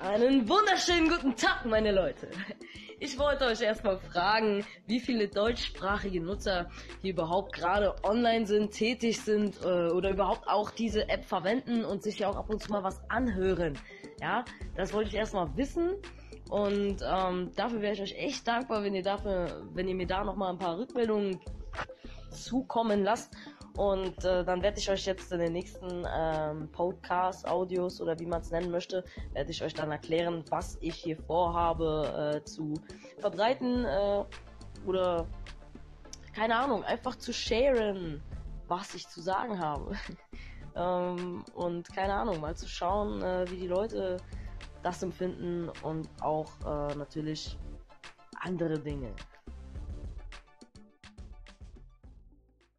Einen wunderschönen guten Tag, meine Leute. Ich wollte euch erstmal fragen, wie viele deutschsprachige Nutzer hier überhaupt gerade online sind, tätig sind äh, oder überhaupt auch diese App verwenden und sich ja auch ab und zu mal was anhören. Ja, das wollte ich erstmal wissen. Und ähm, dafür wäre ich euch echt dankbar, wenn ihr dafür, wenn ihr mir da nochmal ein paar Rückmeldungen zukommen lasst. Und äh, dann werde ich euch jetzt in den nächsten ähm, Podcast, Audios oder wie man es nennen möchte, werde ich euch dann erklären, was ich hier vorhabe äh, zu verbreiten äh, oder keine Ahnung, einfach zu sharen, was ich zu sagen habe. ähm, und keine Ahnung, mal zu schauen, äh, wie die Leute das empfinden und auch äh, natürlich andere Dinge.